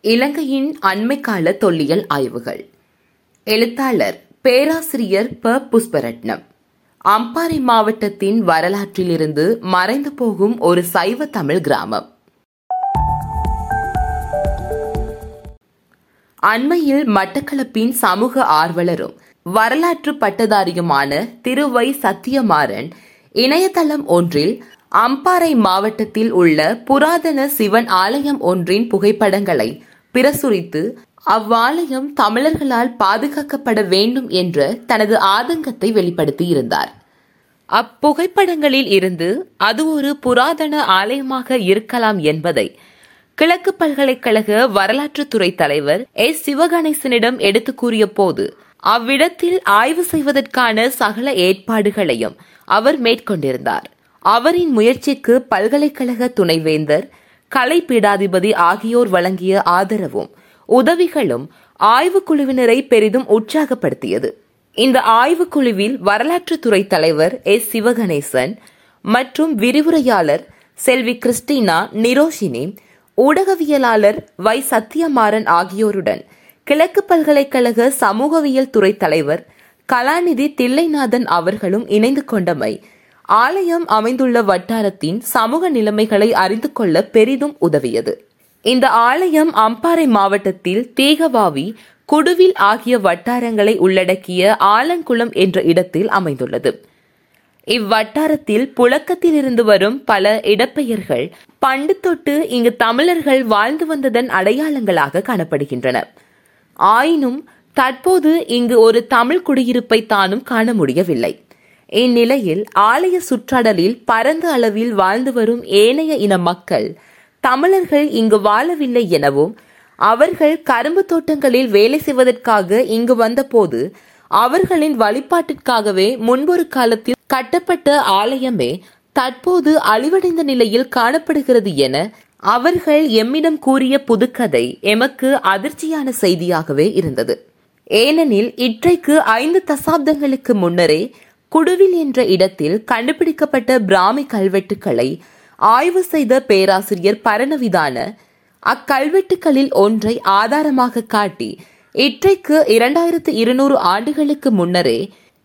இலங்கையின் அண்மைக்கால தொல்லியல் ஆய்வுகள். எழுத்தாளர் பேராசிரியர் ப. புஷ்பரட்னம். அம்பாறை மாவட்டத்தின் வரலாற்றிலிருந்து மறைந்து போகும் ஒரு சைவ தமிழ் கிராமம். அண்மையில் மட்டக்களப்பின் சமூக ஆர்வலரும் வரலாற்று பட்டதாரியுமான திருவை சத்தியமாறன் இணையதளம் ஒன்றில் அம்பாறை மாவட்டத்தில் உள்ள புராதன சிவன் ஆலயம் ஒன்றின் புகைப்படங்களை பிரசுரித்து அவ்வாலயம் தமிழர்களால் பாதுகாக்கப்பட வேண்டும் என்ற தனது ஆதங்கத்தை வெளிப்படுத்தியிருந்தார். அப்புகைப்படங்களில் இருந்து அது ஒரு புராதன ஆலயமாக இருக்கலாம் என்பதை கிழக்கு பல்கலைக்கழக வரலாற்றுத்துறை தலைவர் எஸ் சிவகணேசனிடம் எடுத்து கூறிய போது அவ்விடத்தில் ஆய்வு செய்வதற்கான சகல ஏற்பாடுகளையும் அவர் மேற்கொண்டிருந்தார். அவரின் முயற்சிக்கு பல்கலைக்கழக துணைவேந்தர் கலை பீடாதிபதி ஆகியோர் வழங்கிய ஆதரவும் உதவிகளும் ஆய்வுக்குழுவினரை பெரிதும் உற்சாகப்படுத்தியது. இந்த ஆய்வுக்குழுவில் வரலாற்றுத்துறை தலைவர் எஸ். சிவகணேசன் மற்றும் விரிவுரையாளர் செல்வி கிறிஸ்டினா நிரோஷினி ஊடகவியலாளர் வை. சத்தியமாறன் ஆகியோருடன் கிழக்கு பல்கலைக்கழக சமூகவியல் துறை தலைவர் கலாநிதி தில்லைநாதன் அவர்களும் இணைந்து கொண்டமை ஆலயம் அமைந்துள்ள வட்டாரத்தின் சமூக நிலைமைகளை அறிந்து கொள்ள பெரிதும் உதவியது. இந்த ஆலயம் அம்பாறை மாவட்டத்தில் தேகவாவி குடுவில் ஆகிய வட்டாரங்களை உள்ளடக்கிய ஆலங்குளம் என்ற இடத்தில் அமைந்துள்ளது. இவ்வட்டாரத்தில் புழக்கத்திலிருந்து வரும் பல இடப்பெயர்கள் பண்டு தொட்டு இங்கு தமிழர்கள் வாழ்ந்து வந்ததன் அடையாளங்களாக காணப்படுகின்றன. ஆயினும் தற்போது இங்கு ஒரு தமிழ் குடியிருப்பை தானும் காண முடியவில்லை. இந்நிலையில் ஆலய சுற்றாடலில் பரந்த அளவில் வாழ்ந்து வரும் ஏனைய இன மக்கள் தமிழர்கள் இங்கு வாழவில்லை எனவும் அவர்கள் கரும்பு தோட்டங்களில் வேலை செய்வதற்காக இங்கு வந்தபோது அவர்களின் வழிபாட்டிற்காகவே முன்பொரு காலத்தில் கட்டப்பட்ட ஆலயமே தற்போது அழிவடைந்த நிலையில் காணப்படுகிறது என அவர்கள் எம்மிடம் கூறிய புதுக்கதை எமக்கு அதிர்ச்சியான செய்தியாகவே இருந்தது. ஏனெனில் இற்றைக்கு ஐந்து தசாப்தங்களுக்கு முன்னரே குடுவில் என்ற இடத்தில் கண்டுபிடிக்கப்பட்ட பிராமி கல்வெட்டுக்களை ஆய்வு செய்த பேராசிரியர் பரணவிதான அக்கல்வெட்டுக்களில் ஒன்றை ஆதாரமாக காட்டி இற்றைக்கு இரண்டாயிரத்து இருநூறு ஆண்டுகளுக்கு முன்னரே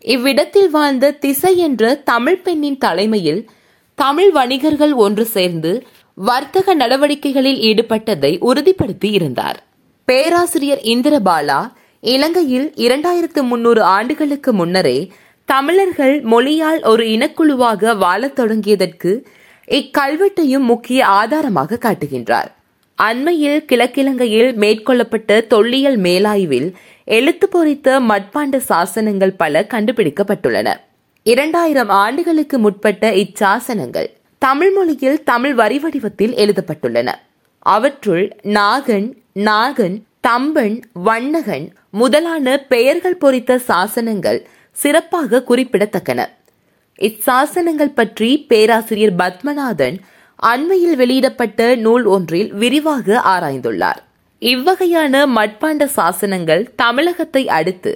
இவ்விடத்தில் வாழ்ந்த திசை என்ற தமிழ் பெண்ணின் தலைமையில் தமிழ் வணிகர்கள் ஒன்று சேர்ந்து வர்த்தக நடவடிக்கைகளில் ஈடுபட்டதை உறுதிப்படுத்தி இருந்தார். பேராசிரியர் இந்திரபாலா இலங்கையில் இரண்டாயிரத்து முன்னூறு ஆண்டுகளுக்கு முன்னரே தமிழர்கள் மொழியால் ஒரு இனக்குழுவாக வாழத் தொடங்கியதற்கு இக்கல்வெட்டையும் முக்கிய ஆதாரமாக காட்டுகின்றார். அண்மையில் கிழக்கிழங்கையில் மேற்கொள்ளப்பட்ட தொல்லியல் மேலாய்வில் எழுத்து பொறித்த மட்பாண்ட சாசனங்கள் பல கண்டுபிடிக்கப்பட்டுள்ளன. இரண்டாயிரம் ஆண்டுகளுக்கு முற்பட்ட இச்சாசனங்கள் தமிழ் மொழியில் தமிழ் வரி வடிவத்தில் எழுதப்பட்டுள்ளன. அவற்றுள் நாகன் நாகன் தம்பன் வண்ணகன் முதலான பெயர்கள் பொறித்த சாசனங்கள் சிறப்பாக குறிப்பிடத்தக்கன. இச்சாசனங்கள் பற்றி பேராசிரியர் பத்மநாதன் அண்மையில் வெளியிடப்பட்ட நூல் ஒன்றில் விரிவாக ஆராய்ந்துள்ளார். இவ்வகையான மட்பாண்ட சாசனங்கள் தமிழகத்தை அடுத்து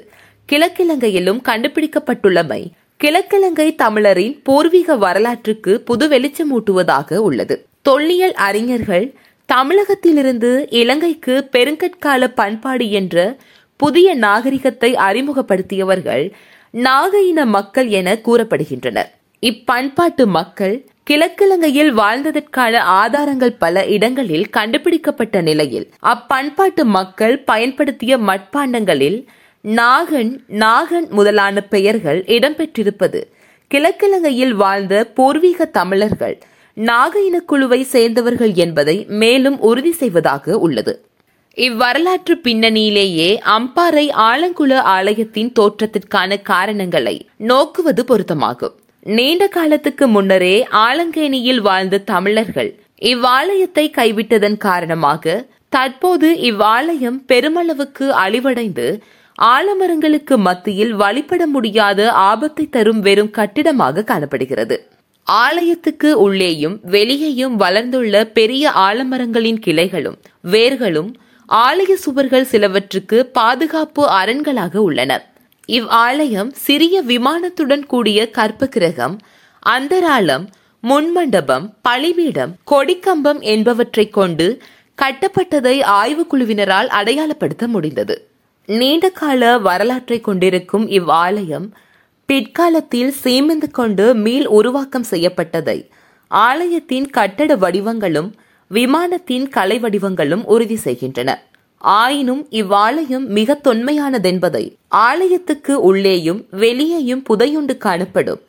கிழக்கிழங்கையிலும் கண்டுபிடிக்கப்பட்டுள்ளமை கிழக்கிழங்கை தமிழரின் பூர்வீக வரலாற்றுக்கு புது வெளிச்சமூட்டுவதாக உள்ளது. தொல்லியல் அறிஞர்கள் தமிழகத்திலிருந்து இலங்கைக்கு பெருங்கற்கால பண்பாடு என்ற புதிய நாகரிகத்தை அறிமுகப்படுத்தியவர்கள் நாக இன மக்கள் என கூறப்படுகின்றனர். இப்பண்பாட்டு மக்கள் கிழக்கிழங்கையில் வாழ்ந்ததற்கான ஆதாரங்கள் பல இடங்களில் கண்டுபிடிக்கப்பட்ட நிலையில் அப்பண்பாட்டு மக்கள் பயன்படுத்திய மட்பாண்டங்களில் நாகன் நாகன் முதலான பெயர்கள் இடம்பெற்றிருப்பது. கிழக்கிழங்கையில் வாழ்ந்த பூர்வீக தமிழர்கள் நாக இனக்குழுவை சேர்ந்தவர்கள் என்பதை மேலும் உறுதி செய்வதாக உள்ளது. இவ்வரலாற்று பின்னணியிலேயே அம்பாறை ஆலங்குள ஆலயத்தின் தோற்றத்திற்கான காரணங்களை நோக்குவது பொருத்தமாகும். நீண்ட காலத்துக்கு முன்னரே ஆலங்கேணியில் வாழ்ந்த தமிழர்கள் இவ்வாலயத்தை கைவிட்டதன் காரணமாக தற்போது இவ்வாலயம் பெருமளவுக்கு அழிவடைந்து ஆலமரங்களுக்கு மத்தியில் வழிபட முடியாத ஆபத்தை தரும் வெறும் கட்டிடமாக காணப்படுகிறது. ஆலயத்துக்கு உள்ளேயும் வெளியேயும் வளர்ந்துள்ள பெரிய ஆலமரங்களின் கிளைகளும் வேர்களும் ஆலய சுவர்கள் சிலவற்றுக்கு பாதுகாப்பு அரண்களாக உள்ளன. இவ் ஆலயம் சிறிய விமானத்துடன் கூடிய கற்ப கிரகம் அந்தராளம் முன்மண்டபம் பழிபீடம் கொடிக்கம்பம் என்பவற்றைக் கொண்டு கட்டப்பட்டதை ஆய்வுக்குழுவினரால் அடையாளப்படுத்த முடிந்தது. நீண்ட கால வரலாற்றை கொண்டிருக்கும் இவ்வாலயம் பிற்காலத்தில் சேமிந்து கொண்டு மீள் உருவாக்கம் செய்யப்பட்டதை ஆலயத்தின் கட்டட வடிவங்களும் விமானத்தின் கலை வடிவங்களும் உறுதி செய்கின்றன. ஆயினும் இவ்வாலயம் மிக தொன்மையானதென்பதை ஆலயத்துக்கு உள்ளேயும் வெளியேயும் புதையுண்டு காணப்படும்.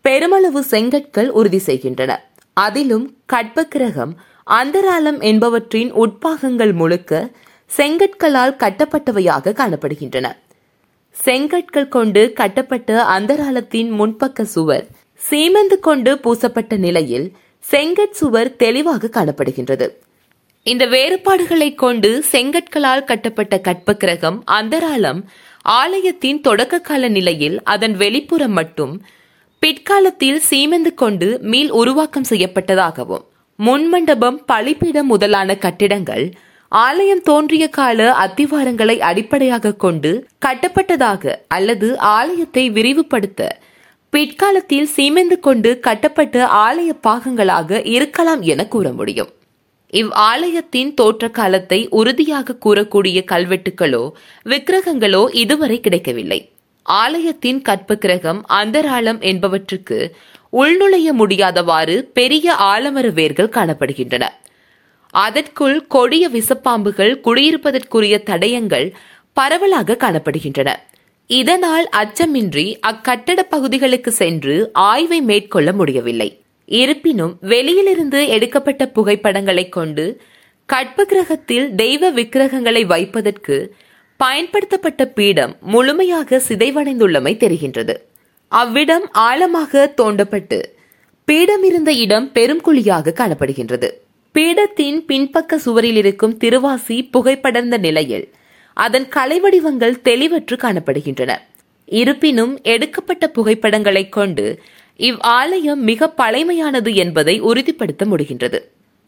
பெருமளவு செங்கற்கள் உறுதி செய்கின்றன. அதிலும் கற்பக்கிரகம் அந்தராலம் என்பவற்றின் உட்பாகங்கள் முழுக்க செங்கற்களால் கட்டப்பட்டவையாக காணப்படுகின்றன. செங்கற்கள் கொண்டு கட்டப்பட்ட அந்தராலத்தின் முன்பக்க சுவர் சீமந்து கொண்டு பூசப்பட்ட நிலையில் செங்கற் சுவர் தெளிவாக காணப்படுகின்றது. இந்த வேறுபாடுகளை கொண்டு செங்கற்களால் கட்டப்பட்ட கற்பக்கிரகம் அந்தராலம் ஆலயத்தின் தொடக்க கால நிலையில் அதன் வெளிப்புறம் மட்டும் பிற்காலத்தில் சீமெந்து கொண்டு மீள் உருவாக்கம் செய்யப்பட்டதாகவும் முன்மண்டபம் பழிப்பிடம் முதலான கட்டிடங்கள் ஆலயம் தோன்றிய கால அத்திவாரங்களை அடிப்படையாக கொண்டு கட்டப்பட்டதாக அல்லது ஆலயத்தை விரிவுபடுத்த பிற்காலத்தில் சீமெந்து கொண்டு கட்டப்பட்ட ஆலய பாகங்களாக இருக்கலாம் என கூற முடியும். இவ் ஆலயத்தின் தோற்ற காலத்தை உறுதியாக கூறக்கூடிய கல்வெட்டுகளோ விக்கிரகங்களோ இதுவரை கிடைக்கவில்லை. ஆலயத்தின் கற்பகிரகம் அந்தராளம் என்பவற்றுக்கு உள்நுழைய முடியாதவாறு பெரிய ஆலமர வேர்கள் காணப்படுகின்றன. அதற்குள் கொடிய விசப்பாம்புகள் குடியிருப்பதற்குரிய தடயங்கள் பரவலாக காணப்படுகின்றன. இதனால் அச்சமின்றி அக்கட்டட பகுதிகளுக்கு சென்று ஆய்வை மேற்கொள்ள முடியவில்லை. இருப்பினும் வெளியிலிருந்து எடுக்கப்பட்ட புகைப்படங்களைக் கொண்டு கற்பகிரகத்தில் தெய்வ விக்கிரகங்களை வைப்பதற்கு பயன்படுத்தப்பட்ட பீடம் முழுமையாக சிதைவடைந்துள்ளமை தெரிகின்றது. அவ்விடம் ஆழமாக தோண்டப்பட்டு பீடம் இருந்த இடம் பெரும் குழியாக காணப்படுகின்றது. பீடத்தின் பின்பக்க சுவரில் இருக்கும் திருவாசி புகைப்படர்ந்த நிலையில் அதன் கலை வடிவங்கள் தெளிவற்று காணப்படுகின்றன. இருப்பினும் எடுக்கப்பட்ட புகைப்படங்களைக் கொண்டு இவ் ஆலயம் மிக பழைமையானது என்பதை உறுதிப்படுத்த முடிகின்றது.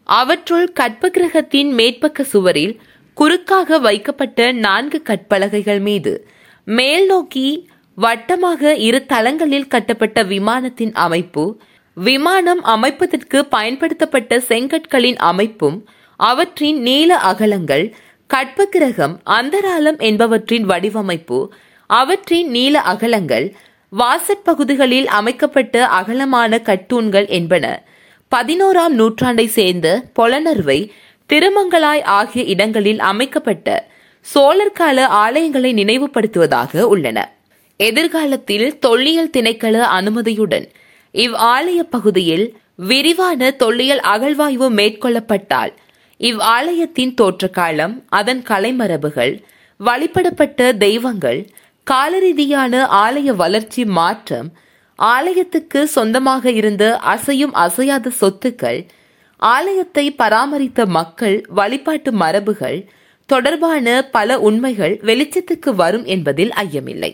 அவற்றுள் கற்பகிரகத்தின் மேற்பக்க சுவரில் குறுக்காக வைக்கப்பட்ட நான்கு கற்பலகைகள் மீது மேல் நோக்கி வட்டமாக இரு தளங்களில் கட்டப்பட்ட விமானத்தின் அமைப்பு விமானம் அமைப்பதற்கு பயன்படுத்தப்பட்ட செங்கற்களின் அமைப்பும் அவற்றின் நீள அகலங்கள் கற்பகிரகம் அந்தராலம் என்பவற்றின் வடிவமைப்பு அவற்றின் நீள அகலங்கள் வாசற்பகுதிகளில் அமைக்கப்பட்ட அகலமான கட்டூன்கள் என்பன. பதினோராம் நூற்றாண்டை சேர்ந்த பொலனர்வை திருமங்கலாய் ஆகிய இடங்களில் அமைக்கப்பட்ட சோழர் கால ஆலயங்களை நினைவுபடுத்துவதாக உள்ளன. எதிர்காலத்தில் தொல்லியல் திணைக்கள அனுமதியுடன் இவ் ஆலய பகுதியில் விரிவான தொல்லியல் அகழ்வாய்வு மேற்கொள்ளப்பட்டால் இவ் ஆலயத்தின் தோற்ற காலம் அதன் கலைமரபுகள் வழிபடப்பட்ட தெய்வங்கள் காலரீதியான ஆலய வளர்ச்சி மாற்றம் ஆலயத்துக்கு சொந்தமாக இருந்த அசையும் அசையாத சொத்துக்கள் ஆலயத்தை பராமரித்த மக்கள் வழிபாட்டு மரபுகள் தொடர்பான பல உண்மைகள் வெளிச்சத்துக்கு வரும் என்பதில் ஐயமில்லை.